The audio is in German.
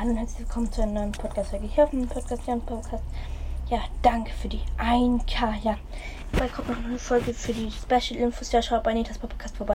Hallo und herzlich willkommen zu einem neuen Podcast. Ich hoffe, ein Podcast, ja, ein Podcast. Ja, danke für die 1K. Ja, bald kommt noch eine Folge für die Special-Infos. Ja, schaut bei Nitas Podcast vorbei.